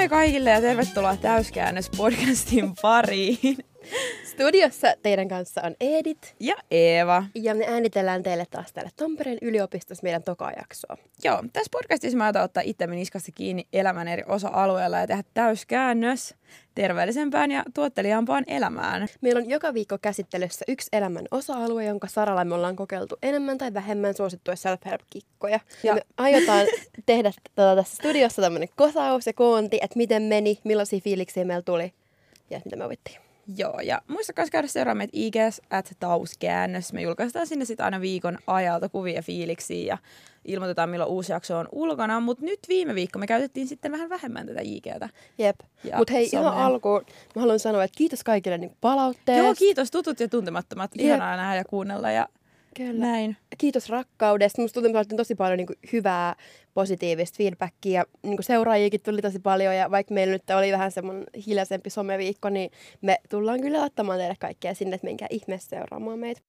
Moi kaikille ja tervetuloa Täyskäännös podcastin pariin. Studiossa teidän kanssa on Edit. Ja Eeva. Ja me äänitellään teille taas täällä Tampereen yliopistossa meidän toka jaksoa. Joo, tässä podcastissa mä otan ottaa itsemme niskasta kiinni elämän eri osa-alueella ja tehdä täyskäännös terveellisempään ja tuotteliaampaan elämään. Meillä on joka viikko käsittelyssä yksi elämän osa-alue, jonka saralla me ollaan kokeiltu enemmän tai vähemmän suosittuja self-help-kikkoja. Ja me aiotaan tehdä tota, tässä studiossa tämmöinen kosaus ja koonti, että miten meni, millaisia fiiliksiä meillä tuli ja mitä me opittiin. Joo, ja muistakaa käydä seuraamaan meitä IGS at tauskäännös. Me julkaistaan sinne sitten aina viikon ajalta kuvia fiiliksiä ja ilmoitetaan milloin uusi jakso on ulkona. Mutta nyt viime viikko me käytettiin sitten vähän vähemmän tätä IGtä. Jep. Mutta hei, ihan alkuun mä haluan sanoa, että kiitos kaikille niin palautteesta. Joo, kiitos tutut ja tuntemattomat. Jep. Ihanaa nähdä ja kuunnella ja Kyllä. Näin. Kiitos rakkaudesta. Musta tuntuu, että tosi paljon niin kuin, hyvää, positiivista feedbackia. Niin kuin seuraajiakin tuli tosi paljon ja vaikka meillä nyt oli vähän semmoinen hiljaisempi someviikko, niin me tullaan kyllä ottamaan teille kaikkea sinne, että menkää ihmeessä seuraamaan meitä.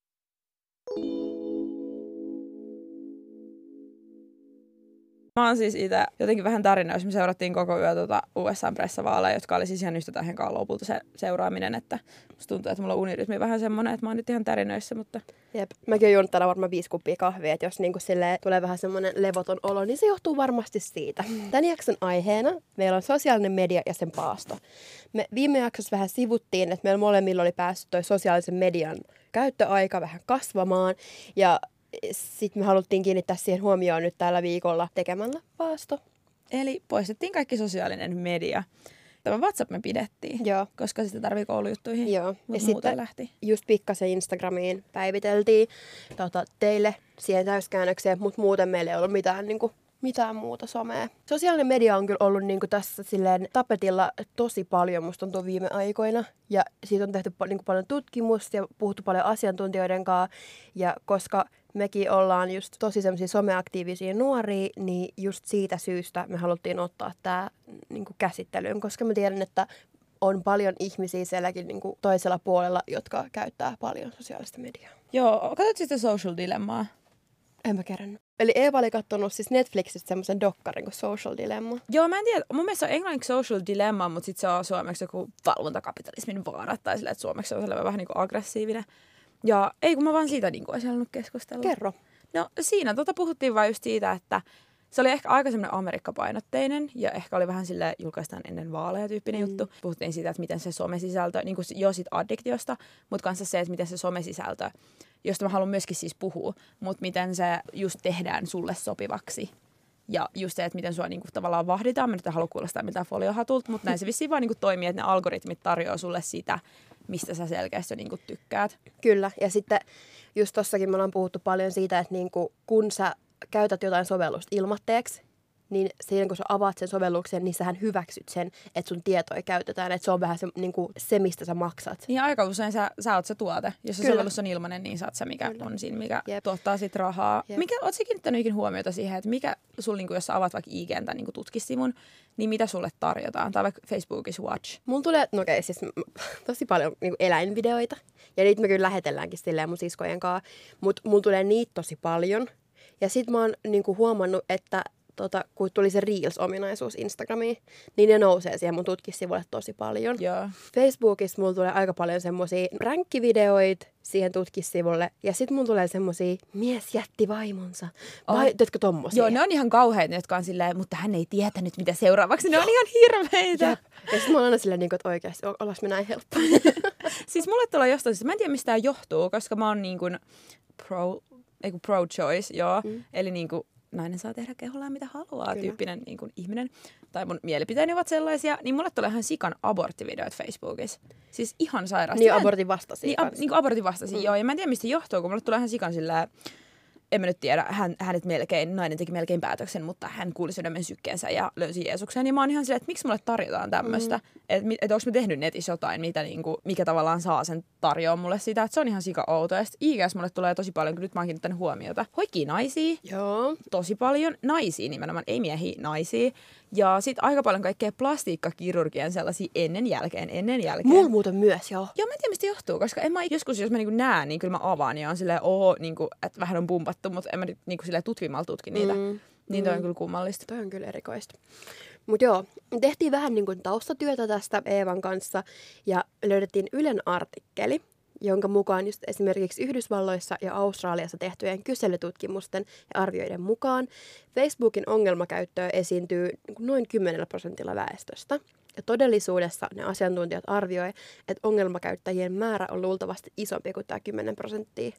Mä oon siis itse jotenkin vähän tarina, jos me seurattiin koko yö tuota USA-pressavaaleja, jotka oli siis ihan yhtä tähän lopulta se seuraaminen, että musta tuntuu, että mulla on unirytmi vähän semmonen, että mä oon nyt ihan tärinöissä, mutta... Jep, mäkin oon juonut tänään varmaan viisi kuppia kahvia, että jos niinku sille tulee vähän semmonen levoton olo, niin se johtuu varmasti siitä. Tän jakson aiheena meillä on sosiaalinen media ja sen paasto. Me viime jaksossa vähän sivuttiin, että meillä molemmilla oli päässyt toi sosiaalisen median käyttöaika vähän kasvamaan ja sitten me haluttiin kiinnittää siihen huomioon nyt tällä viikolla tekemällä paasto. Eli poistettiin kaikki sosiaalinen media. Tämä WhatsApp me pidettiin, Joo. koska sitä tarvii koulujuttuihin, Joo. mutta ja sitten lähti. just pikkasen Instagramiin päiviteltiin tota, teille siihen täyskäännökseen, mutta muuten meillä ei ollut mitään niin kuin, mitään muuta somea. Sosiaalinen media on kyllä ollut niin kuin tässä silleen tapetilla tosi paljon, musta tuntuu viime aikoina. Ja siitä on tehty niin kuin paljon tutkimusta ja puhuttu paljon asiantuntijoiden kanssa. Ja koska mekin ollaan just tosi semmoisia someaktiivisia nuoria, niin just siitä syystä me haluttiin ottaa tämä niin käsittelyyn, koska mä tiedän, että on paljon ihmisiä sielläkin niin kuin toisella puolella, jotka käyttää paljon sosiaalista mediaa. Joo, katsotko sitä Social Dilemmaa? En mä kerännyt. Eli Eeva oli katsonut siis Netflixistä semmoisen dokkarin kuin Social Dilemma. Joo, mä en tiedä. Mun mielestä se on englanniksi Social Dilemma, mutta sitten se on suomeksi joku valvontakapitalismin vaarat tai sillä, että suomeksi se on vähän niin kuin aggressiivinen. Ja ei kun mä vaan siitä niin kuin olisin halunnut keskustella. Kerro. No siinä tota puhuttiin vain just siitä, että se oli ehkä aika semmoinen Amerikka-painotteinen ja ehkä oli vähän sille julkaistaan ennen vaaleja tyyppinen mm. juttu. Puhuttiin siitä, että miten se somesisältö, niin kuin jo sit addiktiosta, mutta kanssa se, että miten se somesisältö, josta mä haluan myöskin siis puhua, mutta miten se just tehdään sulle sopivaksi. Ja just se, että miten sua niinku tavallaan vahditaan. Mä nyt en halua kuulostaa mitään foliohatulta, mutta näin se vissiin vaan niinku toimii, että ne algoritmit tarjoaa sulle sitä, mistä sä selkeästi niin kuin tykkäät. Kyllä, ja sitten just tossakin me ollaan puhuttu paljon siitä, että niin kuin, kun sä käytät jotain sovellusta ilmatteeksi, niin siinä kun sä avaat sen sovelluksen, niin sähän hyväksyt sen, että sun tietoja käytetään. Että se on vähän se, niin kuin se mistä sä maksat. Niin aika usein sä, sä oot se tuote. Jos se sovellus on ilmainen, niin sä oot se, mikä Kyllä. on siinä, mikä Jep. tuottaa sit rahaa. Jep. Mikä, oot sä kiinnittänyt huomiota siihen, että mikä sul, niin kuin, jos sä avaat vaikka IGn tai niin tutkisivun, niin mitä sulle tarjotaan? Tai vaikka Facebookissa Watch. Mulla tulee, no okei, okay, siis tosi paljon niin eläinvideoita. Ja niitä me kyllä lähetelläänkin silleen mun siskojen kanssa. Mutta mulla tulee niitä tosi paljon. Ja sit mä oon niin huomannut, että tota, kun tuli se Reels-ominaisuus Instagramiin, niin ne nousee siihen mun tutkissivuille tosi paljon. Yeah. Facebookissa mulla tulee aika paljon semmosia ränkkivideoita siihen tutkissivulle. Ja sitten mulla tulee semmosia mies jätti vaimonsa. Vai, oh. teetkö tommosia? Joo, ne on ihan kauheita, jotka on silleen, mutta hän ei tietänyt mitä seuraavaksi. Ne on ihan hirveitä. Jep. Ja sitten mä oon aina silleen, niin että oikeasti, ollas me näin helppo. siis mulle tulee jostain, mä en tiedä mistä tämä johtuu, koska mä oon niin kuin pro, ei pro-choice, joo. Mm. Eli niin kuin nainen saa tehdä kehollaan mitä haluaa Kyllä. tyyppinen niin kuin ihminen, tai mun mielipiteeni ovat sellaisia, niin mulle tulee ihan sikan aborttivideoit Facebookissa. Siis ihan sairaasti. Niin abortin vastaisia. Niin, a, niin kuin abortin vastaisia, mm. joo. Ja mä en tiedä mistä johtuu, kun mulle tulee ihan sikan sillä en mä nyt tiedä, hän, hänet melkein, nainen teki melkein päätöksen, mutta hän kuuli sydämen sykkeensä ja löysi Jeesuksen. Ja mä oon ihan silleen, että miksi mulle tarjotaan tämmöistä. Mm. Että et, onko mä tehnyt netissä jotain, mitä, niinku, mikä tavallaan saa sen tarjoa mulle sitä. Että se on ihan sika outo. Ja IGS mulle tulee tosi paljon, kun nyt mä oon kiinnittänyt huomiota. Hoikii naisia. Joo. Tosi paljon. Naisia nimenomaan, ei miehiä, naisia. Ja sitten aika paljon kaikkea plastiikkakirurgian sellaisia ennen jälkeen, ennen jälkeen. Mulla muuten myös, joo. Joo, mä en tiedä mistä johtuu, koska en mä joskus, jos mä niinku näen, niin kyllä mä avaan ja on silleen, oho, niinku, että vähän on pumpattu, mutta en mä nyt niinku silleen tutkimalla tutki niitä. Mm. Niin toi on mm. kyllä kummallista. Toi on kyllä erikoista. Mutta joo, tehtiin vähän niin kuin taustatyötä tästä Eevan kanssa ja löydettiin Ylen artikkeli, jonka mukaan just esimerkiksi Yhdysvalloissa ja Australiassa tehtyjen kyselytutkimusten ja arvioiden mukaan Facebookin ongelmakäyttöä esiintyy niin noin 10 prosentilla väestöstä. Ja todellisuudessa ne asiantuntijat arvioivat, että ongelmakäyttäjien määrä on luultavasti isompi kuin tämä 10 prosenttia.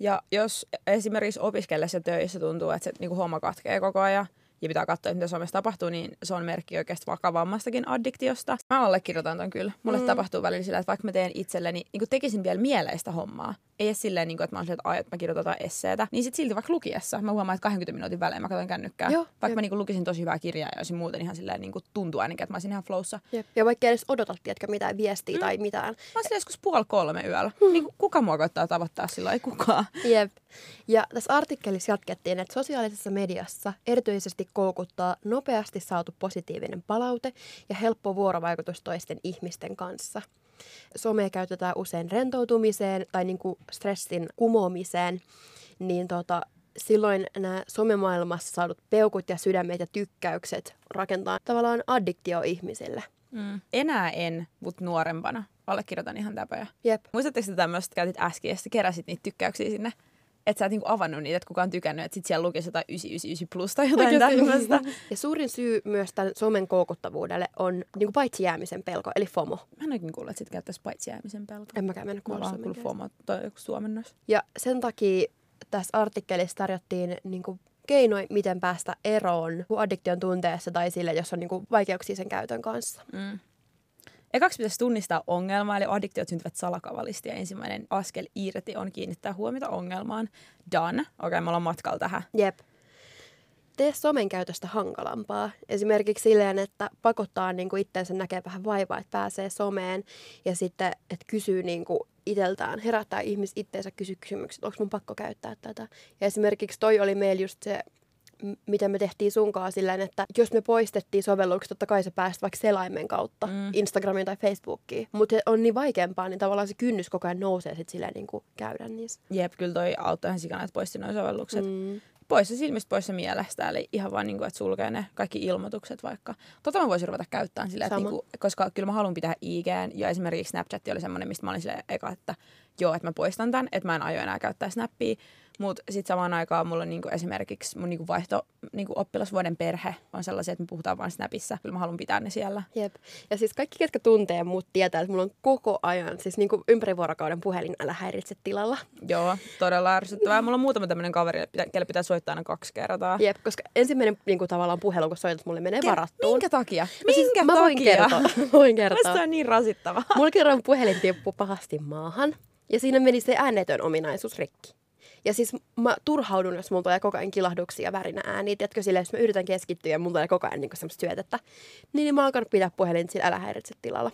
Ja jos esimerkiksi opiskellessa töissä tuntuu, että se niin homma katkee koko ajan, ja pitää katsoa, että mitä Suomessa tapahtuu, niin se on merkki oikeasti vakavammastakin addiktiosta. Mä allekirjoitan ton kyllä. Mulle mm. tapahtuu välillä sillä, että vaikka mä teen itselleni, niin tekisin vielä mieleistä hommaa, ei edes silleen, niin kuin, että mä oon silleen, että, että mä kirjoitan esseetä, niin sit silti vaikka lukiessa mä huomaan, että 20 minuutin välein mä katson kännykkää. Joo, vaikka jo. mä niin kuin, lukisin tosi hyvää kirjaa ja olisin muuten ihan silleen niin kuin tuntuu ainakin, että mä olisin ihan flowssa. Jep. Ja vaikka edes odotat, tiedätkö, mitään viestiä mm. tai mitään. Mä oon joskus puoli kolme yöllä. Mm. Niin kuka mua koittaa tavoittaa sillä ei kukaan. Jep. Ja tässä artikkelissa jatkettiin, että sosiaalisessa mediassa erityisesti koukuttaa nopeasti saatu positiivinen palaute ja helppo vuorovaikutus toisten ihmisten kanssa. Somea käytetään usein rentoutumiseen tai niin kuin stressin kumoamiseen, niin tota, silloin nämä somemaailmassa saadut peukut ja sydämet ja tykkäykset rakentaa tavallaan addiktio ihmisille. Mm. Enää en, mutta nuorempana. Allekirjoitan ihan täpöjä. Jep. Muistatteko sitä tämmöistä, että käytit äsken ja keräsit niitä tykkäyksiä sinne? Että sä et niinku avannut niitä, että kukaan tykännyt, että sit siellä lukisi jotain 999 plus tai jotain tämmöistä. Ja suurin syy myös tämän somen koukuttavuudelle on niinku paitsi jäämisen pelko, eli FOMO. Mä en oikein kuullut, että sit käyttäisi paitsi jäämisen pelko. En mäkään mennyt kuulla Mä kuullut FOMO tai joku suomennos. Ja sen takia tässä artikkelissa tarjottiin niinku keinoin, miten päästä eroon addiktion tunteessa tai sille, jos on niinku vaikeuksia sen käytön kanssa. Mm. Ekaksi pitäisi tunnistaa ongelma, eli addiktiot syntyvät salakavallisesti ja ensimmäinen askel irti on kiinnittää huomiota ongelmaan. Done. Okei, okay, me ollaan matkalla tähän. Jep. Tee somen käytöstä hankalampaa. Esimerkiksi silleen, että pakottaa niin kuin itseensä näkee vähän vaivaa, että pääsee someen ja sitten, että kysyy niin kuin iteltään, herättää ihmis itteensä kysy kysymykset, onko mun pakko käyttää tätä. Ja esimerkiksi toi oli meillä just se mitä me tehtiin sunkaan silleen, että jos me poistettiin sovellukset, totta kai sä pääst vaikka selaimen kautta mm. Instagramiin tai Facebookiin. Mutta on niin vaikeampaa, niin tavallaan se kynnys koko ajan nousee sit silleen niin kuin käydä niissä. Jep, kyllä toi auttoi ihan sikana, että poisti noin sovellukset. Mm pois se silmistä, pois se mielestä. Eli ihan vaan, niin kuin, että sulkee ne kaikki ilmoitukset vaikka. Tota mä voisin ruveta käyttämään sillä, että, niin kuin, koska kyllä mä haluan pitää IGn. Ja esimerkiksi Snapchat oli semmoinen, mistä mä olin silleen eka, että joo, että mä poistan tämän, että mä en aio enää käyttää Snappia. Mutta sitten samaan aikaan mulla on niinku esimerkiksi mun niinku vaihto niinku oppilasvuoden perhe on sellaisia, että me puhutaan vain Snapissa. Kyllä mä haluan pitää ne siellä. Jep. Ja siis kaikki, ketkä tuntee mut, tietää, että mulla on koko ajan, siis niinku ympäri vuorokauden puhelin älä häiritse tilalla. Joo, todella ärsyttävää. Mulla on muutama tämmöinen kaveri, kelle pitää soittaa aina kaksi kertaa. Jep, koska ensimmäinen niinku, tavallaan puhelu, kun soitat, mulle menee Ke- varattuun. Minkä takia? Minkä siis, takia? Mä voin kertoa. voin kertoa. Musta on niin rasittavaa. Mulla kerran puhelin tippui pahasti maahan. Ja siinä meni se äänetön ominaisuus rikki. Ja siis mä turhaudun, jos mulla tulee koko ajan kilahduksia värinä ääniä. Tiedätkö silleen, jos mä yritän keskittyä ja mulla tulee koko ajan niin semmoista syötettä. Niin, niin mä alkan pitää puhelin sillä älä häiritse tilalla.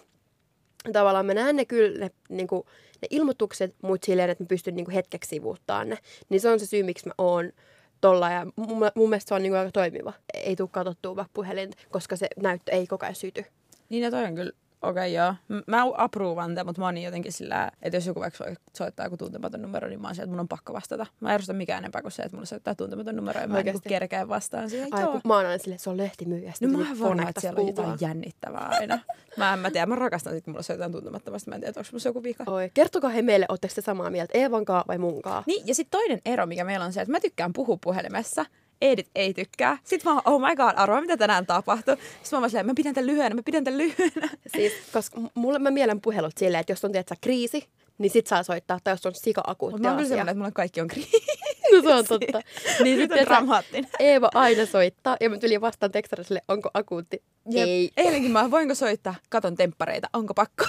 Tavallaan mä näen ne kyllä, ne, niin kuin, ne ilmoitukset, mutta silleen, että mä pystyn niin kuin hetkeksi sivuuttaa ne. Niin se on se syy, miksi mä oon tolla ja mun, mun mielestä se on niin kuin aika toimiva. Ei tule katsottua vaikka puhelin, koska se näyttö ei koko ajan syty. Niin ja toi on kyllä Okei, okay, joo. Mä approvan tämän, mutta mä oon niin jotenkin sillä, että jos joku vaikka soittaa joku tuntematon numero, niin mä oon se, että mun on pakko vastata. Mä en mikään enempää kuin se, että mulla soittaa tuntematon numero ja mä niin kerkeä vastaan siihen. Ai, kun mä oon aina silleen, se on lehtimyyjä. No mä varmaan, että siellä on jotain jännittävää aina. mä en mä tiedä, mä rakastan sit, kun mulla soitetaan tuntemattomasti. Mä en tiedä, onko mulla joku vika. Oi, kertokaa he meille, ootteko te samaa mieltä, Eevankaa vai munkaa? Niin, ja sitten toinen ero, mikä meillä on se, että mä tykkään puhua puhelimessa. Edit ei tykkää. Sitten mä oh my god, arvoa mitä tänään tapahtuu. Sitten mä vaan silleen, mä pidän tämän lyhyenä, mä pidän tämän lyhyenä. Siis, koska mulle mä mielen puhelut silleen, että jos on tietysti kriisi, niin sit saa soittaa, tai jos on sika-akuutti Mutta mä oon kyllä että mulla kaikki on kriisi. No se on totta. niin sitten dramaattinen. Eeva aina soittaa, ja mä tulin vastaan tekstarille, onko akuutti? Jep. Ei. Eilenkin mä voinko soittaa, katon temppareita, onko pakko?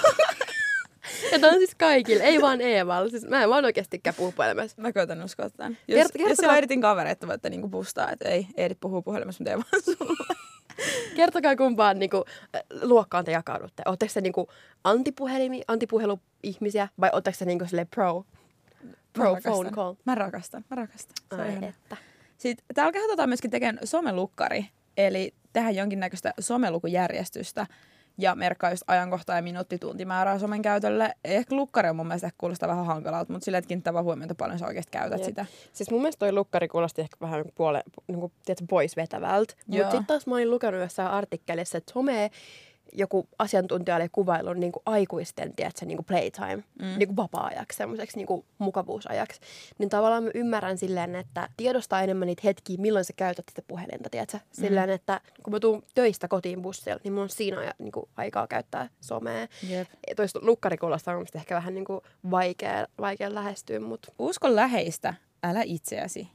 Ja tämä on siis kaikille, ei vaan Eevalla. Siis mä en vaan oikeasti puhu puhelimessa. Mä koitan uskoa tämän. Jos, Kert- kertokaa... jos siellä editin kavereita, voitte niinku bustaa, että ei, Edit puhuu puhelimessa, mutta ei vaan sulle. Kertokaa kumpaan niinku, luokkaan te jakaudutte. Oletteko te niinku antipuhelimi, antipuheluihmisiä vai oletteko te niinku sille pro, pro mä phone call? Mä rakastan, mä rakastan. Se Ai että. Sitten täällä kehotetaan myöskin tekemään somelukkari, eli tehdä jonkinnäköistä somelukujärjestystä ja merkkaa just ajankohtaa ja minuuttituntimäärää somen käytölle. Ehkä lukkari on mun mielestä kuulostaa vähän hankalalta, mutta että kiinnittää huomiota paljon sä oikeasti käytät Jep. sitä. Siis mun mielestä toi lukkari kuulosti ehkä vähän puole, niin kuin, tiedätkö, pois vetävältä. Mutta sitten taas mä olin lukenut jossain artikkelissa, että some joku asiantuntija oli kuvaillut niin kuin aikuisten tiedätkö, niin kuin playtime, mm. niin kuin vapaa-ajaksi, semmoiseksi niin kuin mukavuusajaksi. Niin tavallaan mä ymmärrän silleen, että tiedostaa enemmän niitä hetkiä, milloin sä käytät sitä puhelinta, tiedätkö? Silleen, että kun mä tuun töistä kotiin bussilla, niin mulla on siinä aja, niin kuin aikaa käyttää somea. Ja Toista lukkarikuulosta on mun ehkä vähän niin kuin vaikea, vaikea lähestyä, mutta Usko läheistä, älä itseäsi.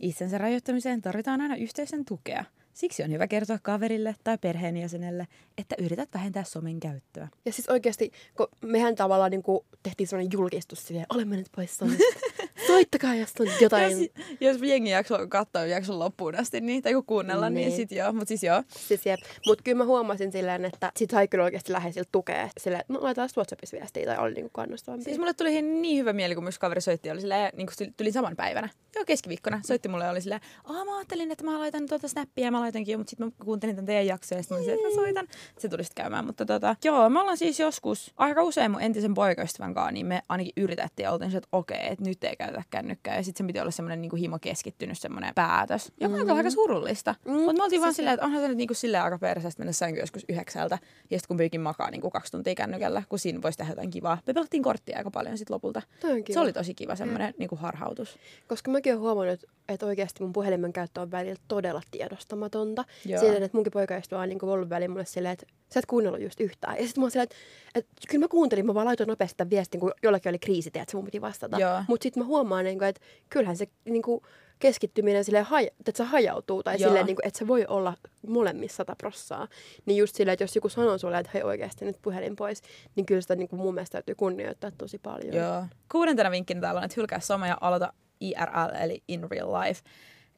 Itsensä rajoittamiseen tarvitaan aina yhteisen tukea. Siksi on hyvä kertoa kaverille tai perheenjäsenelle, että yrität vähentää somen käyttöä. Ja siis oikeasti, kun mehän tavallaan niin kuin tehtiin sellainen julkistus silleen, olemme nyt pois somesta. Soittakaa, jos on jotain. Jos, jos jengi jakso katsoa jakson loppuun asti, niin, tai kun kuunnella, niin, Niin. niin sit joo. Mutta siis joo. Siis jep. Mut kyllä mä huomasin silleen, että sit sai kyllä oikeasti läheisiltä tukea. Silleen, no laitetaan WhatsAppissa viestiä tai oli niinku kannustavampi. Siis mulle tuli niin hyvä mieli, kun myös kaveri soitti, oli silleen, niin kuin tuli saman päivänä. Joo, keskiviikkona. Soitti mulle ja oli silleen, Aa, mä ajattelin, että mä laitan tuota snappia ja mä laitankin jo, mutta sitten mä kuuntelin tämän teidän jaksoa ja sitten mä että mä soitan. Se tuli sitten käymään. Mutta tota, joo, me ollaan siis joskus aika usein mun entisen poikaystävän kanssa, niin me ainakin yritettiin ja oltiin se, että okei, että nyt ei käytetä kännykkää. Ja sitten se piti olla semmoinen niin himo keskittynyt semmoinen päätös, joka on mm. aika surullista. Mm, Mm, mutta me oltiin vaan silleen, että onhan se nyt niin kuin silleen aika perseestä mennä sänkyyn joskus yhdeksältä. Ja sitten kun pyykin makaa niin kuin kaksi tuntia kännykällä, kun siinä voisi tehdä jotain kivaa. Me pelattiin korttia aika paljon sitten lopulta. On. Se oli tosi kiva semmoinen niin kuin harhautus. Koska mäkin olen huomannut, että oikeasti mun puhelimen käyttö on välillä todella tiedostamatonta. Joo. Silleen, että munkin poikaystävä on niin ollut välillä mulle silleen, että sä et kuunnellut just yhtään. Ja sitten mä oon silleen, että, että kyllä mä kuuntelin, mä vaan laitoin nopeasti tämän viestin, kun jollakin oli kriisi, että mun piti vastata. Mutta sitten mä huomaan, niin kuin, että kyllähän se niin kuin, keskittyminen silleen, haj, että se hajautuu tai Joo. silleen, niin kuin, että se voi olla molemmissa sata prossaa. Niin just silleen, että jos joku sanoo sulle, että hei oikeasti nyt puhelin pois, niin kyllä sitä niin kuin mun mielestä täytyy kunnioittaa tosi paljon. Joo. Kuudentena vinkkinä täällä on, että hylkää some ja aloita IRL, eli in real life.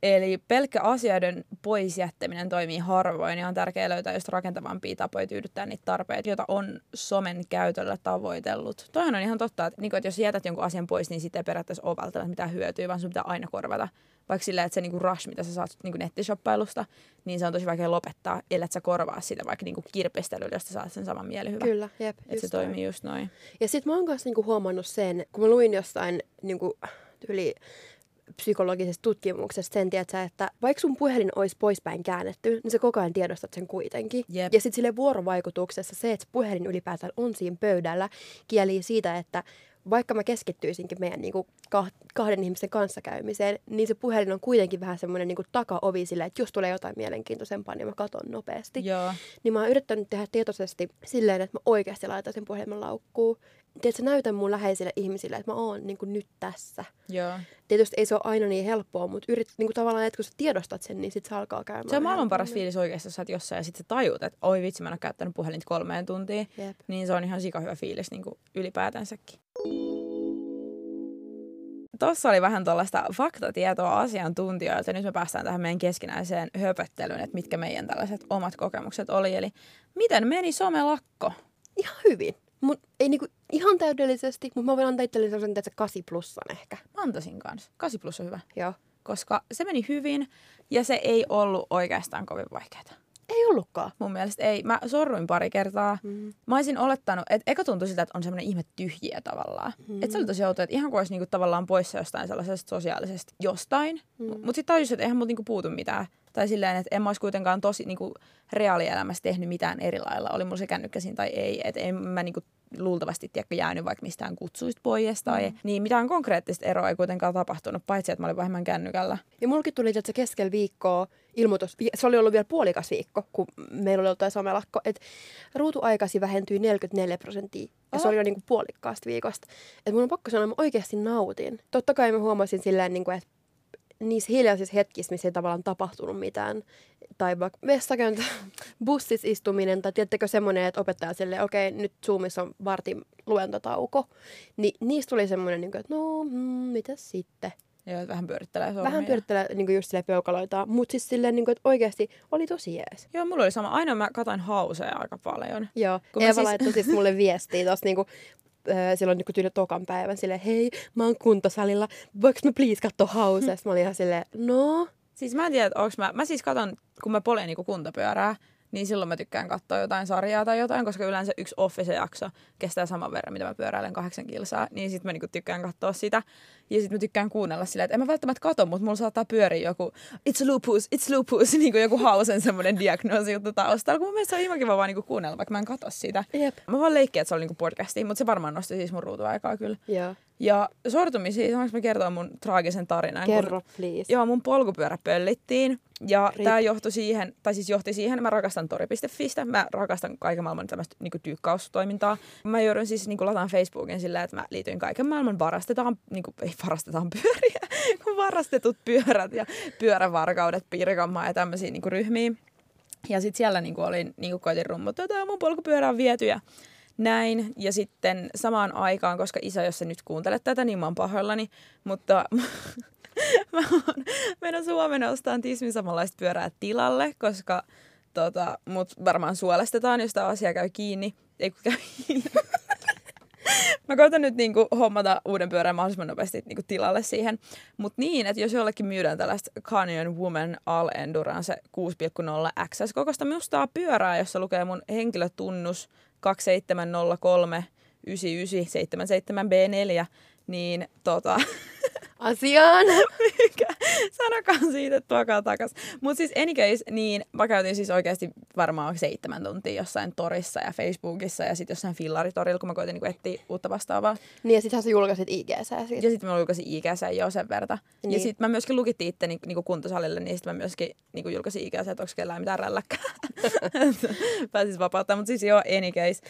Eli pelkkä asioiden pois jättäminen toimii harvoin ja on tärkeää löytää just rakentavampia tapoja tyydyttää niitä tarpeita, joita on somen käytöllä tavoitellut. Toihan on ihan totta, että, niin kuin, että jos jätät jonkun asian pois, niin sitten ei periaatteessa ole välttämättä mitään hyötyä, vaan sun pitää aina korvata. Vaikka sillä, että se niin kuin rush, mitä sä saat niin kuin nettishoppailusta, niin se on tosi vaikea lopettaa, ellei sä korvaa sitä vaikka niin kuin kirpestelyllä, josta saat sen saman mielihyvän. Kyllä, jep. Että se näin. toimii just noin. Ja sitten mä oon kanssa niinku huomannut sen, kun mä luin jostain niinku, yli psykologisesta tutkimuksesta sen, tiedätkö, että vaikka sun puhelin olisi poispäin käännetty, niin sä koko ajan tiedostat sen kuitenkin. Jep. Ja sitten sille vuorovaikutuksessa se, että puhelin ylipäätään on siinä pöydällä, kieli siitä, että vaikka mä keskittyisinkin meidän niinku kah- kahden ihmisen kanssakäymiseen, niin se puhelin on kuitenkin vähän semmoinen niinku takaovi sille, että jos tulee jotain mielenkiintoisempaa, niin mä katon nopeasti. Joo. Niin mä oon yrittänyt tehdä tietoisesti silleen, että mä oikeasti laitan sen puhelimen laukkuun. Tiedätkö, näytän mun läheisille ihmisille, että mä oon niin nyt tässä. Joo. Tietysti ei se ole aina niin helppoa, mutta yrit, niin kuin tavallaan, että kun sä tiedostat sen, niin sit se alkaa käymään. Se on maailman paras fiilis oikeasti, jos sä oot jossain ja sitten sä tajut, että oi vitsi, mä en ole käyttänyt puhelinta kolmeen tuntiin. Jep. Niin se on ihan sika hyvä fiilis niin kuin ylipäätänsäkin. Tuossa oli vähän tuollaista faktatietoa asiantuntijoilta. Nyt me päästään tähän meidän keskinäiseen höpöttelyyn, että mitkä meidän tällaiset omat kokemukset oli. Eli miten meni somelakko? Ihan hyvin. Mut ei niinku ihan täydellisesti, mutta mä voin antaa itselleni sellaisen, että 8 plussan ehkä. Mä antaisin kanssa. 8 plus on hyvä. Joo. Koska se meni hyvin ja se ei ollut oikeastaan kovin vaikeaa. Ei ollutkaan. Mun mielestä ei. Mä sorruin pari kertaa. Mm. Mä olisin olettanut, että eka tuntui siltä, että on semmoinen ihme tyhjiä tavallaan. Mm. Että se oli tosi outoa, että ihan kuin olisi niinku tavallaan poissa jostain sellaisesta sosiaalisesta jostain. Mm. Mutta sitten tajusin, että eihän multa niinku puutu mitään. Tai silleen, että en mä olisi kuitenkaan tosi niinku reaalielämässä tehnyt mitään eri lailla. Oli mulla se kännykkä siinä tai ei. Että en mä niinku luultavasti tiedäkö, jäänyt vaikka mistään kutsuista pois tai mm. niin mitään konkreettista eroa ei kuitenkaan tapahtunut, paitsi että mä olin vähemmän kännykällä. Ja mulkin tuli että keskellä viikkoa ilmoitus, se oli ollut vielä puolikas viikko, kun meillä oli ollut tämä somelakko, että ruutuaikasi vähentyi 44 prosenttia. Ja se oli jo niinku puolikkaasta viikosta. Että mun on pakko sanoa, että mä oikeasti nautin. Totta kai mä huomasin silleen, niinku, että niissä hiljaisissa hetkissä, missä ei tavallaan tapahtunut mitään, tai vaikka vessakäyntä, bussissa istuminen, tai tiedättekö semmoinen, että opettaja silleen, okei, okay, nyt Zoomissa on vartin luentotauko, niin niistä tuli semmoinen, niinku, että no, mm, mitäs sitten? Ja vähän pyörittelee sormia. Vähän pyörittelee niin just silleen peukaloita, mutta siis silleen, niin kuin, että oikeasti oli tosi jees. Joo, mulla oli sama. Ainoa mä katoin hauseja aika paljon. Joo, Kun Eeva siis... laittoi siis mulle viestiä tuossa niinku, silloin niinku tyyli tokan päivän silleen, hei, mä oon kuntosalilla, voiko mä please katsoa hausesta? Mä olin ihan silleen, no, Siis mä en tiedä, että onks mä... Mä siis katon, kun mä poljen niinku kuntopyörää, niin silloin mä tykkään katsoa jotain sarjaa tai jotain, koska yleensä yksi Office-jakso kestää saman verran, mitä mä pyöräilen kahdeksan kilsaa, niin sitten mä niinku tykkään katsoa sitä. Ja sitten mä tykkään kuunnella sillä, että en mä välttämättä katso, mutta mulla saattaa pyöriä joku it's lupus, it's lupus, niin kuin joku hausen semmoinen diagnoosi juttu taustalla, kun mun mielestä se on ihan kiva vaan niinku kuunnella, vaikka mä en katso sitä. Jep. Mä vaan leikkiä, että se oli niinku podcasti, mutta se varmaan nosti siis mun ruutuaikaa kyllä. Joo. Ja sortumisia, saanko mä kertoa mun traagisen tarinan? kun- Kerro, please. Joo, mun polkupyörä pöllittiin. Ja Rip. tämä johtui siihen, tai siis johti siihen, mä rakastan tori.fistä, mä rakastan kaiken maailman tämmöistä niinku tyykkaustoimintaa. Mä joudun siis niinku lataan Facebookin silleen, että mä liityin kaiken maailman varastetaan, niinku, varastetaan pyöriä, kun varastetut pyörät ja pyörävarkaudet Pirkanmaa ja tämmöisiä niinku ryhmiä. Ja sitten siellä niinku olin, niinku koitin rummuttaa, että mun polkupyörä on viety ja näin. Ja sitten samaan aikaan, koska isä, jos sä nyt kuuntelet tätä, niin mä oon pahoillani, mutta mä oon menossa huomenna ostamaan tismin samanlaista pyörää tilalle, koska tota, mut varmaan suolestetaan, jos tämä asia käy kiinni. Ei kun käy kiinni. Mä koitan nyt niinku hommata uuden pyörän mahdollisimman nopeasti niinku tilalle siihen. Mutta niin, että jos jollekin myydään tällaista Canyon Woman All Endurance 6.0 XS kokosta mustaa pyörää, jossa lukee mun henkilötunnus 2703 9977 B4, niin tota, Asiaan. mikä, sanokaa siitä, että tuokaa takas. Mutta siis any case, niin mä käytin siis oikeasti varmaan seitsemän tuntia jossain torissa ja Facebookissa ja sitten jossain fillaritorilla, kun mä koitin niinku etsiä uutta vastaavaa. niin ja sittenhän sä julkaisit siitä. Ja sitten mä julkaisin IGC jo sen verta. Niin. Ja sitten mä myöskin lukittiin itteni niinku kuntosalille, niin sitten mä myöskin niinku julkaisin IGC, että onko kellään mitään rälläkkää. Pääsis vapauttaa, mutta siis joo, any case.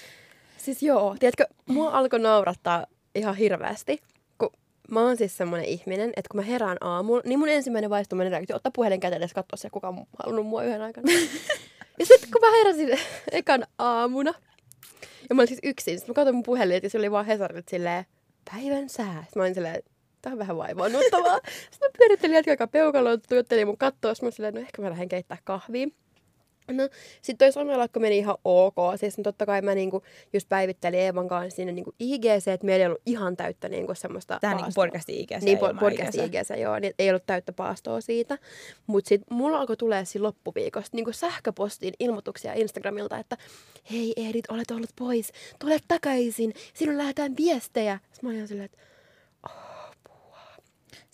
Siis joo, tiedätkö, mua alkoi naurattaa ihan hirveästi, mä oon siis semmonen ihminen, että kun mä herään aamulla, niin mun ensimmäinen vaistuminen reaktio ottaa puhelin käteen ja katsoa se, kuka on halunnut mua yhden aikana. ja sitten kun mä heräsin ekan aamuna, ja mä olin siis yksin, sitten mä katsoin mun puhelin, ja se oli vaan Hesarit silleen, päivän sää. Sitten mä olin silleen, tää on vähän vaivaannuttavaa. sitten mä pyörittelin jatkin aikaa peukaloa, tuijottelin mun kattoa, sitten mä olin silleen, no ehkä mä lähden keittää kahvia. No, sitten toi somelakko meni ihan ok. Siis totta kai mä niinku just päivittelin Eevan kanssa sinne niinku IGC, että meillä ei ollut ihan täyttä niinku semmoista Tähän niinku paastoa. podcastin IGC Niin, po- podcastin IGC. IGC, joo. Niin ei ollut täyttä paastoa siitä. Mutta sitten mulla alkoi tulee siinä loppuviikosta niinku sähköpostiin ilmoituksia Instagramilta, että hei Edit, olet ollut pois. Tule takaisin. Sinun lähetään viestejä. Sitten mä olin silleen, että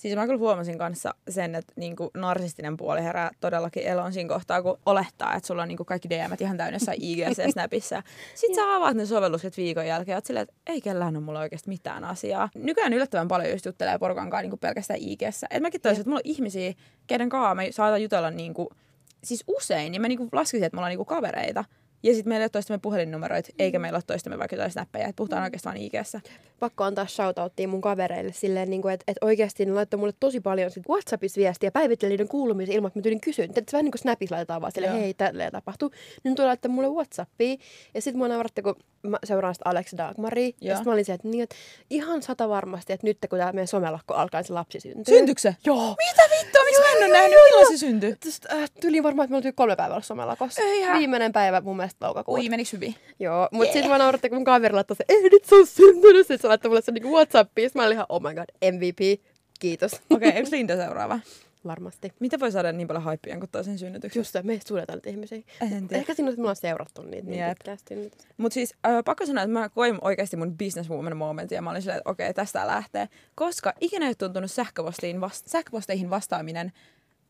Siis mä kyllä huomasin kanssa sen, että niinku narsistinen puoli herää todellakin eloon siinä kohtaa, kun olettaa, että sulla on niinku kaikki DMt ihan täynnä IGC ja Snapissa. Sitten sä avaat ne sovellukset viikon jälkeen ja oot silleen, että ei kellään ole mulla oikeasti mitään asiaa. Nykyään yllättävän paljon just juttelee porukan kanssa niinku pelkästään IGssä. Et mäkin toisin, että mulla on ihmisiä, keiden kanssa me saatan jutella niinku, siis usein, niin mä niinku laskisin, että me ollaan niinku kavereita. Ja sitten meillä ei ole toistemme puhelinnumeroita, eikä meillä ole toistemme vaikka jotain snappeja, että puhutaan oikeastaan vaan IGssä. pakko antaa shoutouttia mun kavereille silleen, niin että et oikeasti ne laittoi mulle tosi paljon sit Whatsappissa viestiä, päivitteli niiden kuulumisia ilman, että mä tyylin kysyn. Että vähän niin kuin Snapissa laitetaan vaan silleen, Joo. hei, tälleen tapahtuu. Niin tuli laittaa mulle Whatsappia. Ja sitten mua nauratti, kun mä seuraan sitä Alex Dagmaria. Ja Joo. sitten mä olin se, että, niin, että ihan sata varmasti, että nyt kun tämä meidän somelakko alkaa, se lapsi syntyy. Syntyykö se? Joo. Mitä vittua, miksi mä en ole nähnyt, milloin se syntyi? Tästä, äh, tyliin varmaan, että me oltiin kolme päivää ollut somelakossa. Eihän. Viimeinen päivä mun mielestä toukokuuta. Ui, menikö hyvin? Joo, mutta yeah. sitten mä naurattiin, kun mun kaveri laittoi se, ei nyt se on syntynyt. Sitten se laittoi mulle se niinku Whatsappiin. Mä olin ihan, oh my god, MVP. Kiitos. Okei, okay, onko Linda seuraava? Varmasti. Mitä voi saada niin paljon haippia kuin toisen synnytyksen? Just meistä suunnitellaan niitä ihmisiä. En tiedä. Ehkä siinä, että me ollaan seurattu niitä niin pitkästi. Mutta siis äh, pakko sanoa, että mä koin oikeasti mun businesswoman momentin ja mä olin silleen, että okei, tästä tää lähtee. Koska ikinä ei ole tuntunut sähköpostiin vasta- sähköposteihin vastaaminen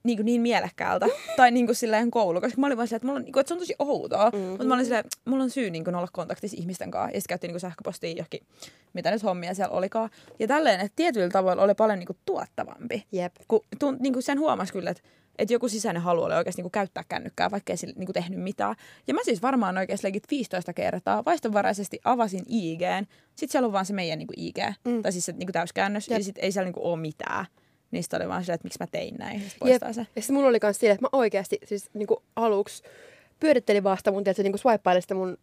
niin, kuin niin mielekkäältä. tai niin kuin silleen koulu. Koska mä olin vaan silleen, että, mulla on, niin kuin, että se on tosi outoa. Mm-hmm. Mutta mä olin silleen, että mulla on syy niin kuin, olla kontaktissa ihmisten kanssa. Ja sitten käytiin niin kuin sähköpostia johonkin, mitä nyt hommia siellä olikaan. Ja tälleen, että tietyillä tavoilla oli paljon niin kuin, tuottavampi. Jep. kun tunt, niin kuin sen huomasi kyllä, että, että joku sisäinen halu oli oikeasti niin kuin käyttää kännykkää, vaikka ei sille niin kuin tehnyt mitään. Ja mä siis varmaan oikeasti legit 15 kertaa vaistonvaraisesti avasin IGn. Sitten siellä on vaan se meidän niin kuin IG, mm. tai siis se niin kuin täyskäännös, Jep. ja sitten ei siellä niin kuin ole mitään. Niistä oli vaan silleen, että miksi mä tein näin, ja Jep. poistaa se. Ja sitten mulla oli kans silleen, että mä oikeasti siis niinku aluksi pyörittelin vasta mun, tiedätkö, niinku swipeailin sitä mun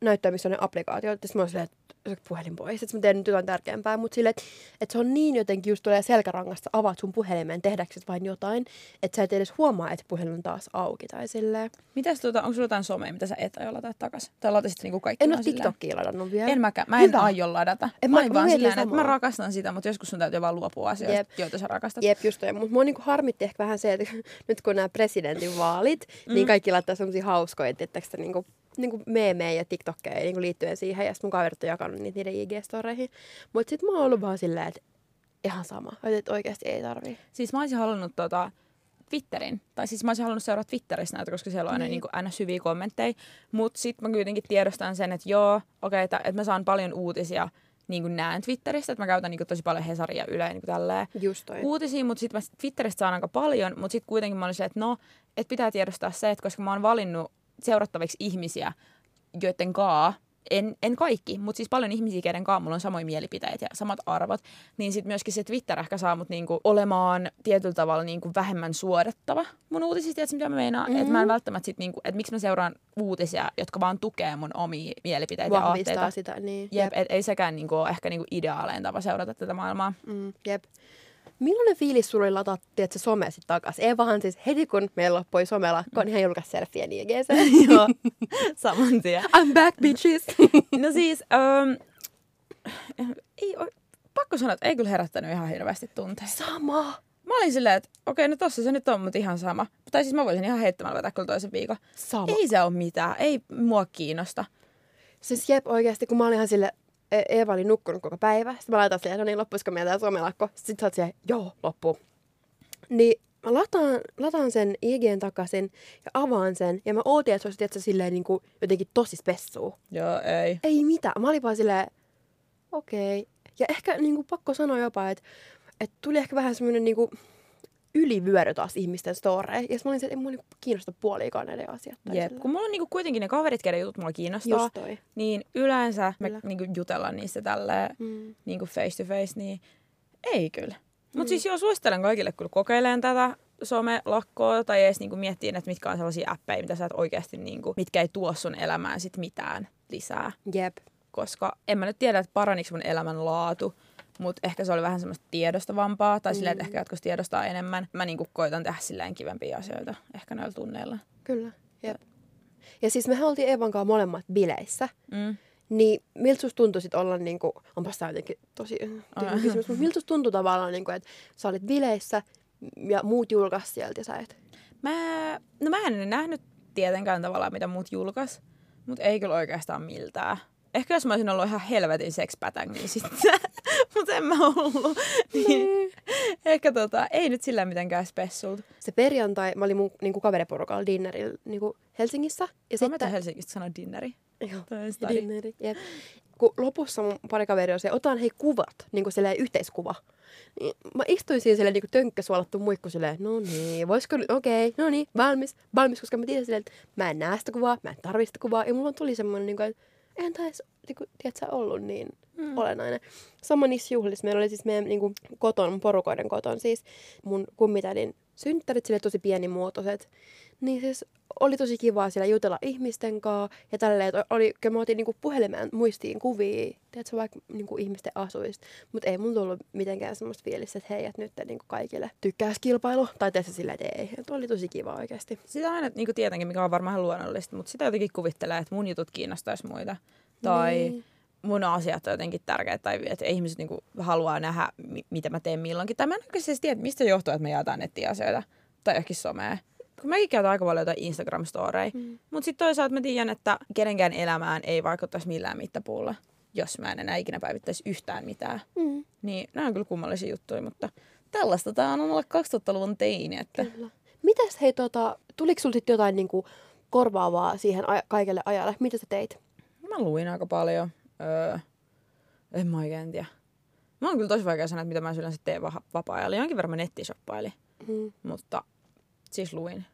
näyttää, missä on ne applikaatiot. Sitten mä oon silleen, että puhelin pois, että mä teen nyt jotain tärkeämpää. Mutta silleen, että, että se on niin jotenkin just tulee selkärangasta, avaat sun puhelimen tehdäksesi vain jotain, että sä et edes huomaa, että puhelin on taas auki tai silleen. Mitäs tuota, onko sulla jotain somea, mitä sä et aio ladata takas? Tai latasit niinku kaikki En ole? TikTokia ladannut vielä. En mäkään. Mä en Hyvä. aio ladata. En mä, mä- vaan silleen, että mä rakastan sitä, mutta joskus sun täytyy vaan luopua asioista, Jep. joita sä rakastat. Jep, just toi. Mutta mua niinku harmitti ehkä vähän se, että nyt kun nämä presidentin vaalit, mm. niin kaikki laittaa semmosia hauskoja, että niinku, niinku meemejä ja TikTokkeja niinku liittyen siihen. Ja mun kaverit on jakanut niitä niiden IG-storeihin. Mutta sit mä oon ollut vaan silleen, että ihan sama. Että oikeasti ei tarvii. Siis mä olisin halunnut tota, Twitterin, tai siis mä olisin halunnut seurata Twitterissä näitä, koska siellä on aina Niin. niin aina hyviä kommentteja. Mutta sitten mä kuitenkin tiedostan sen, että joo, okei, okay, että, että mä saan paljon uutisia niin kuin näen Twitteristä, että mä käytän niin kuin tosi paljon Hesaria Yle niin kuin tälleen Just toi. uutisia, mutta sitten mä Twitteristä saan aika paljon, mutta sitten kuitenkin mä olin silleen, että no, että pitää tiedostaa se, että koska mä oon valinnut seurattaviksi ihmisiä, joiden kaa, en, en kaikki, mutta siis paljon ihmisiä, keiden kanssa mulla on samoja mielipiteitä ja samat arvot, niin sitten myöskin se Twitter ehkä saa mut niinku olemaan tietyllä tavalla niinku vähemmän suodattava mun uutisista, tiedätkö mitä mä meinaan? Mm-hmm. Että mä en välttämättä sit niinku, että miksi mä seuraan uutisia, jotka vaan tukee mun omia mielipiteitä ja Vahvistaa aatteita. sitä. Niin. Jep, et ei sekään niinku ole ehkä niinku ideaalein tapa seurata tätä maailmaa. Mm, jep. Millainen fiilis sulla oli latata, tiedätkö, some sitten takas? Ei vaan siis heti kun meillä loppui somelakko, niin hän julkaisi selfien IGC. Joo, saman tien. I'm back, bitches! No siis, um, ei, pakko sanoa, että ei kyllä herättänyt ihan hirveästi tunteita. Sama! Mä olin silleen, että okei, no tossa se nyt on, mutta ihan sama. Tai siis mä voisin ihan heittämällä vetää kyllä toisen viikon. Sama. Ei se ole mitään, ei mua kiinnosta. Siis jep oikeasti, kun mä olin ihan sille, E- Eeva oli nukkunut koko päivä. Sitten mä laitan silleen, no niin, loppuisiko meillä tää somelakko? Sitten sä oot silleen, joo, loppuu. Niin mä lataan, lataan sen IGn takaisin ja avaan sen. Ja mä ootin, että se olisi tietysti silleen niin kuin jotenkin tosi spessuu. Joo, ei. Ei mitään. Mä olin vaan silleen, okei. Okay. Ja ehkä niin kuin, pakko sanoa jopa, että, että tuli ehkä vähän semmoinen niin kuin, ylivyöry taas ihmisten storeihin. Ja mä olin se, että ei mua niinku kiinnosta puoliikaan näiden asiat. Jep, kun mulla on niinku kuitenkin ne kaverit, keiden jutut mulla kiinnostaa, Just toi. niin yleensä me Kyllä. niinku jutellaan niistä tälleen Mm. niinku face to face, niin ei kyllä. Mutta siis joo, suosittelen kaikille kyllä kokeilemaan tätä somelakkoa tai edes niinku miettiä, että mitkä on sellaisia appeja, mitä sä et oikeasti, niinku, mitkä ei tuo sun elämään sit mitään lisää. Jep. Koska en mä nyt tiedä, että paraniko mun elämän laatu, mutta ehkä se oli vähän semmoista tiedostavampaa tai silleen, että ehkä jatkossa tiedostaa enemmän. Mä niinku koitan tehdä silleen kivempiä asioita ehkä noilla tunneilla. Kyllä. Jep. Ja siis mehän oltiin Eevan kanssa molemmat bileissä. Mm. Niin miltä susta tuntui sit olla niinku, onpas tää jotenkin tosi tyhmä kysymys, mutta miltä susta tuntui tavallaan niinku, että sä olit bileissä ja muut julkaisi sieltä ja sä et. Mä, no mä en nähnyt tietenkään tavallaan, mitä muut julkais, mutta ei kyllä oikeastaan miltään. Ehkä jos mä olisin ollut ihan helvetin sexpätäng, niin sitten. mutta en mä ollut. niin, ehkä tota, ei nyt sillä mitenkään spessulta. Se perjantai, mä olin mun niinku, kaveriporukalla dinnerillä niinku, Helsingissä. Ja Sitten... Mä Helsingistä sanoa dinneri. Joo, dinneri. Jep. Kun lopussa mun pari kaveri on se, otan hei kuvat, niin kuin yhteiskuva. Niin mä istuin siinä silleen niin kuin tönkkäsuolattu muikku silleen, no niin, voisiko nyt, okei, no niin, valmis, valmis, koska mä tiedän silleen, että mä en näe sitä kuvaa, mä en tarvitse sitä kuvaa. Ja mulla tuli semmoinen, niin kuin, että eihän tämä edes, niin kuin, tiedätkö, ollut niin mm. olennainen. Sama niissä juhlissa, meillä oli siis meidän niin kuin, koton, porukoiden koton siis, mun kummitädin synttärit, sille tosi pienimuotoiset. Niin siis oli tosi kiva siellä jutella ihmisten kanssa ja tälleen, että oli, kun mä otin niinku puhelimeen muistiin kuvia, tiedätkö, vaikka niinku ihmisten asuista, mutta ei mun tullut mitenkään semmoista fiilistä, että hei, että nyt niinku kaikille tykkäisi kilpailu, tai tässä silleen, että ei, että oli tosi kiva oikeasti. Sitä aina niin tietenkin, mikä on varmaan luonnollista, mutta sitä jotenkin kuvittelee, että mun jutut kiinnostaisi muita. Tai Niin. Mun asiat on jotenkin tärkeitä, tai että ihmiset niinku haluaa nähdä, mi- mitä mä teen milloinkin. Tai mä en oikeasti edes tiedä, mistä johtuu, että me jaetaan nettiasioita tai johonkin someen. Kun mäkin käytän aika paljon jotain Instagram-storeja. Mm. Mutta sitten toisaalta mä tiedän, että kenenkään elämään ei vaikuttaisi millään mittapuulla, jos mä en enää ikinä päivittäisi yhtään mitään. Mm. Niin nämä on kyllä kummallisia juttuja, mutta tällaista tää on olla 2000-luvun teini, että Kyllä. Mitäs hei, tota, tuliko sulla sitten jotain niinku korvaavaa siihen aj- kaikelle ajalle? Mitä sä teit? Mä luin aika paljon. Öö, en mä oikein tiedä. Mä oon kyllä tosi vaikea sanoa, että mitä mä yleensä teen va- vapaa-ajalla. Jonkin verran mä nettishoppailin, Mm. mutta siis luin.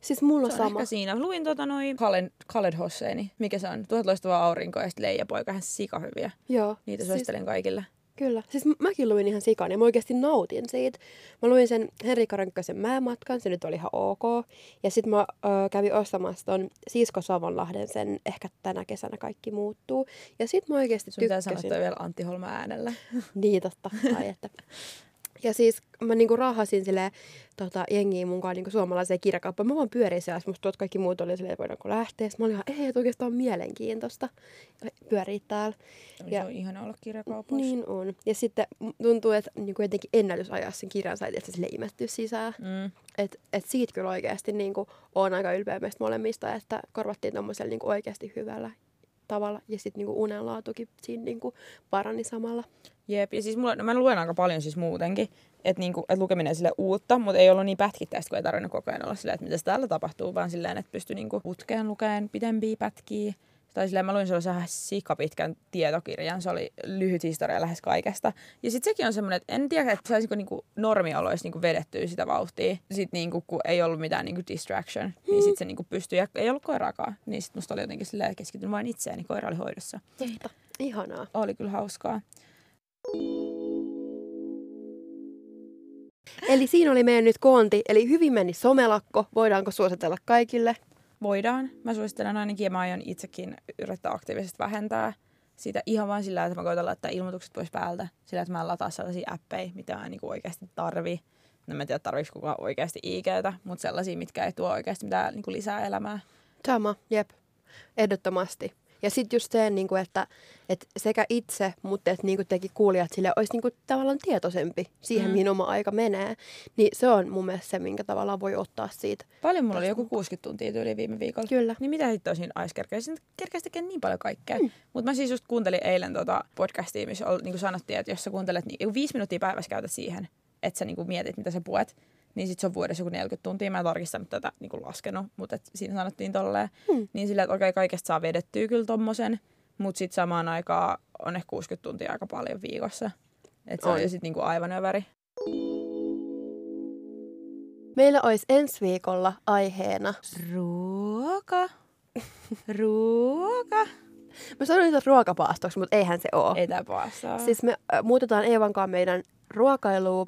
Siis mulla Se on sama. ehkä siinä. Luin tota noin Khaled, Khaled Hosseini. Mikä se on? Tuhat loistavaa aurinkoa ja sitten Leija poika. Hän sika hyviä. Joo. Niitä siis, suosittelen kaikille. Kyllä. Siis mäkin luin ihan sikan ja mä oikeasti nautin siitä. Mä luin sen Henrikka Rönkkösen Määmatkan, se nyt oli ihan ok. Ja sitten mä ö, kävin ostamassa ton Siisko Savonlahden sen Ehkä tänä kesänä kaikki muuttuu. Ja sit mä oikeasti Sun tykkäsin. toi vielä Antti Holma äänellä. Niin totta, ai että. Ja siis mä niinku raahasin sille tota, jengiä mukaan niinku suomalaiseen kirjakauppaan. Mä vaan pyörin siellä, musta tuot kaikki muut oli silleen, että voidaanko lähteä. Sitten mä olin ihan, ei, että oikeastaan on mielenkiintoista pyöriä täällä. Ja. Se on ihana olla kirjakaupoissa. Niin on. Ja sitten tuntuu, että niinku jotenkin ennätysajassa sen kirjan sai että sille imettyä sisään. Mm. Et, et siitä kyllä oikeasti niinku, on aika ylpeä meistä molemmista, että korvattiin tommosella niinku oikeasti hyvällä tavalla. Ja sitten niinku unenlaatukin siinä niinku parani samalla. Jep, ja siis mulla, no mä luen aika paljon siis muutenkin, että niinku, et lukeminen sille uutta, mutta ei ollut niin pätkittäistä, kun ei tarvinnut koko ajan olla silleen, että mitä täällä tapahtuu, vaan silleen, että pystyi niinku putkeen lukeen pidempiä pätkiä. Tai silleen mä luin sellaisen sikapitkän tietokirjan, se oli lyhyt historia lähes kaikesta. Ja sitten sekin on semmoinen, että en tiedä, että saisinko niinku normioloissa niinku vedettyä sitä vauhtia. Sitten niinku, kun ei ollut mitään niinku distraction, niin sitten se niinku pystyi, ja ei ollut koiraakaan. Niin sitten musta oli jotenkin silleen, keskityn vain itseäni, koira oli hoidossa. Totta. Ihanaa. Oli kyllä hauskaa. Eli siinä oli meidän nyt koonti. Eli hyvin meni somelakko. Voidaanko suositella kaikille? Voidaan. Mä suosittelen ainakin ja mä aion itsekin yrittää aktiivisesti vähentää siitä ihan vain sillä, että mä koitan laittaa ilmoitukset pois päältä. Sillä, että mä en lataa sellaisia appeja, mitä mä en niinku oikeasti tarvi. No mä en tiedä, tarviiko kukaan oikeasti IGtä, mutta sellaisia, mitkä ei tuo oikeasti mitään niinku lisää elämää. Sama, jep. Ehdottomasti. Ja sitten just se, niin kuin, että, että sekä itse, mutta että niin kuin teki kuulijat sille olisi niin kuin, tavallaan tietoisempi siihen, Mm. mihin oma aika menee. Niin se on mun mielestä se, minkä tavallaan voi ottaa siitä. Paljon mulla oli joku 60 tuntia tyyli viime viikolla. Kyllä. Niin mitä hittoa siinä ais kerkeisi? Tekemään niin paljon kaikkea. Mm. Mutta mä siis just kuuntelin eilen tota podcastia, missä ol, niin sanottiin, että jos sä kuuntelet niin, viisi minuuttia päivässä käytät siihen, että sä niin kuin mietit, mitä sä puet, niin sit se on vuodessa joku 40 tuntia. Mä en tarkistanut tätä niin kuin laskenut, mutta et siinä sanottiin tolleen. Mm. Niin sillä, että okei, kaikesta saa vedettyä kyllä tommosen, mutta sitten samaan aikaan on ehkä 60 tuntia aika paljon viikossa. Et se on On. jo sitten niinku aivan öväri. Meillä olisi ensi viikolla aiheena. Ruoka. Ruoka. Mä sanoin niitä ruokapaastoksi, mutta eihän se ole. Ei tää paastaa. Siis me äh, muutetaan Eevankaan meidän ruokailuun.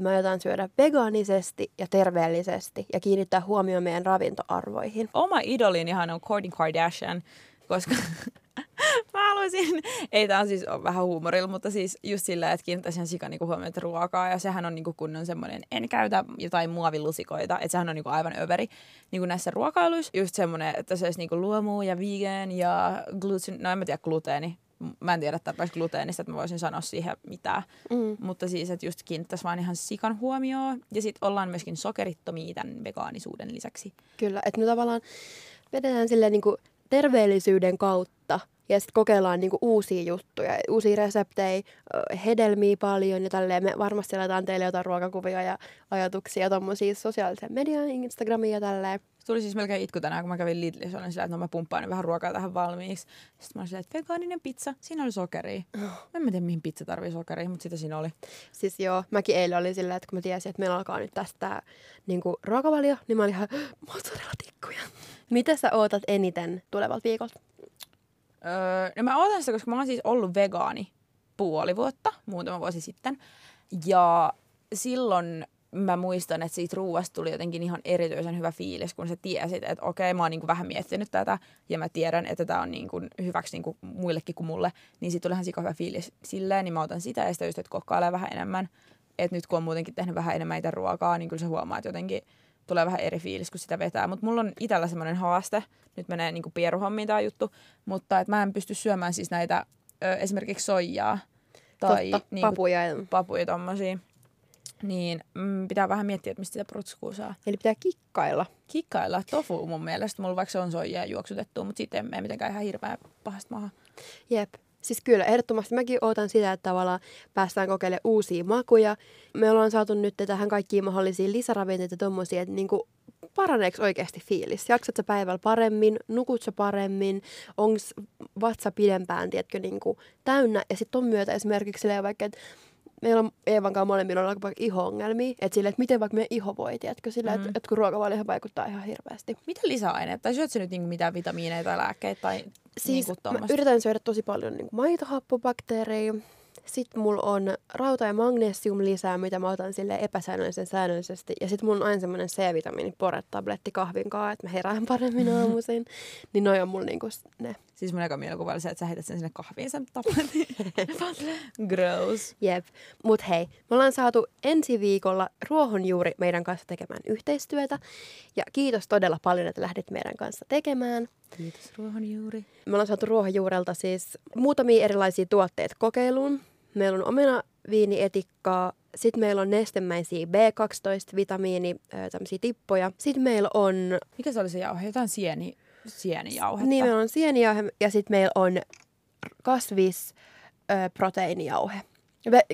Me aiotaan syödä vegaanisesti ja terveellisesti ja kiinnittää huomioon meidän ravintoarvoihin. oma idolinihan on Kourtney Kardashian, koska mä haluaisin, ei tää on siis on vähän huumorilla, mutta siis just sillä, että kiinnittäisin sikan niinku huomiota ruokaa ja sehän on niinku kunnon semmoinen, en käytä jotain muovilusikoita, että sehän on niinku aivan överi niinku näissä ruokailuissa. Just semmoinen, että se olisi niinku luomu ja vegan ja gluten, no en mä tiedä gluteeni, mä en tiedä tarpeeksi gluteenista, että mä voisin sanoa siihen mitään. Mm. Mutta siis, että just kiinnittäisi vaan ihan sikan huomioon. Ja sitten ollaan myöskin sokerittomia tämän vegaanisuuden lisäksi. Kyllä, että me tavallaan vedetään silleen niin kuin terveellisyyden kautta ja sitten kokeillaan niin kuin uusia juttuja, uusia reseptejä, hedelmiä paljon ja tälleen. Me varmasti laitetaan teille jotain ruokakuvia ja ajatuksia tuommoisia sosiaalisen median, Instagramiin ja tälleen. Tuli siis melkein itku tänään, kun mä kävin Lidlissä. Olin sillä, että no mä pumppaan vähän ruokaa tähän valmiiksi. Sitten mä olin sillä, että vegaaninen pizza, siinä oli sokeria. Mä en tiedä, mihin pizza tarvii sokeria, mutta sitä siinä oli. Siis joo, mäkin eilen olin silleen, että kun mä tiesin, että meillä alkaa nyt tästä niin kuin ruokavalio, niin mä olin ihan mozzarella-tikkuja. Mitä sä ootat eniten tulevalta viikolta? Öö, no mä ootan sitä, koska mä oon siis ollut vegaani puoli vuotta, muutama vuosi sitten. Ja silloin mä muistan, että siitä ruuasta tuli jotenkin ihan erityisen hyvä fiilis, kun sä tiesit, että okei, mä oon niin kuin vähän miettinyt tätä ja mä tiedän, että tämä on niin kuin hyväksi niin kuin muillekin kuin mulle, niin siitä tuli ihan sika hyvä fiilis silleen, niin mä otan sitä ja sitä just, että kokkailee vähän enemmän. Että nyt kun on muutenkin tehnyt vähän enemmän itse ruokaa, niin kyllä se huomaa, että jotenkin tulee vähän eri fiilis, kun sitä vetää. Mutta mulla on itsellä semmoinen haaste, nyt menee niin kuin pieruhommiin tämä juttu, mutta että mä en pysty syömään siis näitä ö, esimerkiksi soijaa tai Totta, niinku papuja. ja- papuja tommosia. Niin mm, pitää vähän miettiä, että mistä sitä protskua saa. Eli pitää kikkailla. Kikkailla tofu mun mielestä, mulla vaikka se on soijaa juoksutettua, mutta sitten ei mene mitenkään ihan hirveän pahasta maahan. Jep. Siis kyllä, ehdottomasti mäkin ootan sitä, että tavallaan päästään kokeilemaan uusia makuja. Me ollaan saatu nyt tähän kaikkiin mahdollisia lisäravinteita ja tommosia, että niinku paraneeko oikeasti fiilis? Jaksat sä päivällä paremmin? Nukut sä paremmin? Onko vatsa pidempään, tiedätkö, niinku täynnä? Ja sitten ton myötä esimerkiksi vaikka, että meillä on Eevan kanssa molemmilla on aika paljon iho-ongelmia. Että silleen, että miten vaikka meidän iho voi, tiedätkö, silleen, Mm. että, että kun ruokavalio vaikuttaa ihan hirveästi. Mitä lisäaineita? Tai syöt sä nyt niinku mitään vitamiineja tai lääkkeitä tai Siis niinku mä yritän syödä tosi paljon niin maitohappobakteereja. Sitten mulla on rauta- ja magnesium lisää, mitä mä otan sille epäsäännöllisen säännöllisesti. Ja sitten mulla on aina semmoinen C-vitamiini tabletti kahvin kanssa, että mä herään paremmin aamuisin. niin noi on mulla niinku ne. Siis mun eka mielikuva oli se, että sä heität sen sinne kahviin sen tabletin. Gross. Jep. Mut hei, me ollaan saatu ensi viikolla ruohonjuuri meidän kanssa tekemään yhteistyötä. Ja kiitos todella paljon, että lähdit meidän kanssa tekemään. Kiitos ruohonjuuri. Me ollaan saatu ruohonjuurelta siis muutamia erilaisia tuotteita kokeiluun. Meillä on omena viinietikkaa, sitten meillä on nestemäisiä B12-vitamiini, tämmöisiä tippoja. Sitten meillä on... Mikä se oli se jauhe? Jotain sieni, sienijauhetta. Niin, meillä on sienijauhe ja sitten meillä on kasvisproteiinijauhe. Ve-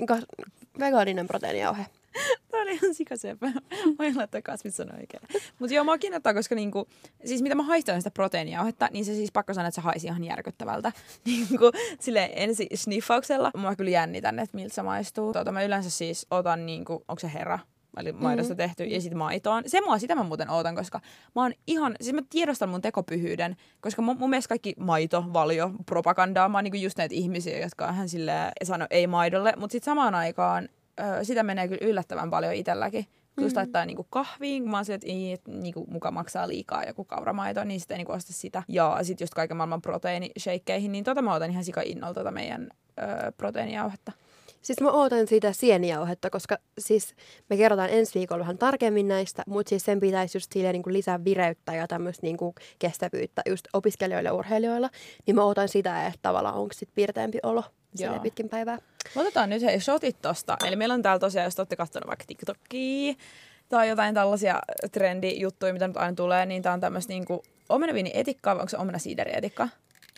vegaaninen proteiinijauhe. Tämä oli ihan sikasepä. Voi olla, että kasvit on oikein. Mutta joo, mua kiinnostaa, koska niinku, siis mitä mä haistan sitä proteiinijauhetta, niin se siis pakko sanoa, että se haisi ihan järkyttävältä. niinku, sille ensi sniffauksella. Mua kyllä jännitän, että miltä se maistuu. Tuota, mä yleensä siis otan, niinku, onko se herra? Eli maidosta mm-hmm. tehty, ja sitten maitoon. Se mua, sitä mä muuten ootan, koska mä oon ihan, siis mä tiedostan mun tekopyhyyden, koska mun, mun mielestä kaikki maito, valio, propagandaa, mä oon niinku just näitä ihmisiä, jotka hän sille sano ei maidolle, mutta sitten samaan aikaan ö, sitä menee kyllä yllättävän paljon itselläkin. Kun just mm. laittaa niinku kahviin, kun mä oon että et, niinku, muka maksaa liikaa joku kauramaito, niin sitten niinku osta sitä. Ja sitten just kaiken maailman proteiinisheikkeihin, niin tota mä otan ihan sika innolla tota meidän proteiinijauhetta. Siis mä ootan sitä sienijauhetta, koska siis me kerrotaan ensi viikolla vähän tarkemmin näistä, mutta siis sen pitäisi just silleen niin kuin lisää vireyttä ja tämmöistä niin kuin kestävyyttä just opiskelijoille ja urheilijoilla. Niin mä ootan sitä, että tavallaan onko sitten piirteempi olo Joo. pitkin päivää. Otetaan nyt hei shotit tosta. Eli meillä on täällä tosiaan, jos olette katsoneet vaikka TikTokia tai jotain tällaisia trendijuttuja, mitä nyt aina tulee, niin tää on tämmöistä niinku omenaviini etikkaa, vai onko se omena etikka?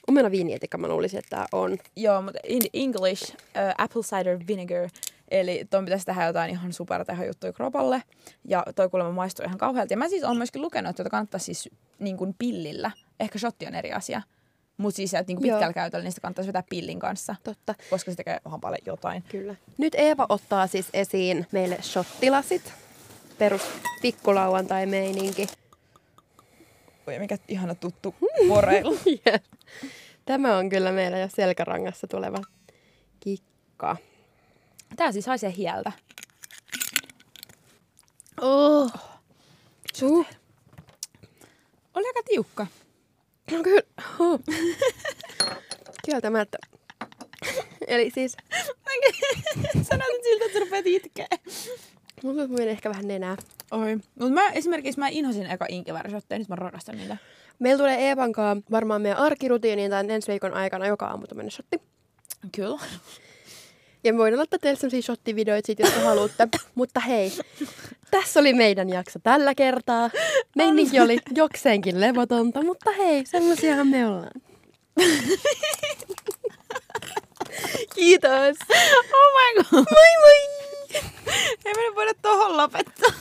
Omena viinietikka mä luulisin, että tää on. Joo, mutta in English uh, apple cider vinegar. Eli tuon pitäisi tehdä jotain ihan juttuja kropalle. Ja toi kuulemma maistuu ihan kauhealta. Ja mä siis oon myöskin lukenut, että kannattaa siis niin kuin pillillä. Ehkä shotti on eri asia. Mutta siis että niin pitkällä käytöllä niistä kannattaisi vetää pillin kanssa. Totta. Koska se tekee ihan paljon jotain. Kyllä. Nyt Eeva ottaa siis esiin meille shottilasit. Perus pikkulauantai Oi mikä ihana tuttu poreilu. Tämä on kyllä meillä jo selkärangassa tuleva kikka. Tää siis haisee hieltä. Oh. Suh. Oli aika tiukka. No kyllä. Huh. Kieltämättä. Eli siis... Näytät siltä, että sä rupeat itkeä. Mulla meni ehkä vähän nenää. Oi. Mutta mä esimerkiksi mä inhosin eka inkivärisotteja, nyt mä rakastan niitä. Meillä tulee Eevan kanssa varmaan meidän arkirutiiniin tämän ensi viikon aikana joka aamu tämmöinen shotti. Kyllä. Ja me voidaan ottaa teille sellaisia shottivideoita sit, jos haluatte. Mutta hei, tässä oli meidän jakso tällä kertaa. Meininki oli jokseenkin levotonta, mutta hei, semmoisiahan me ollaan. Kiitos. Oh my god. Moi moi. Ei me voida tohon lopettaa.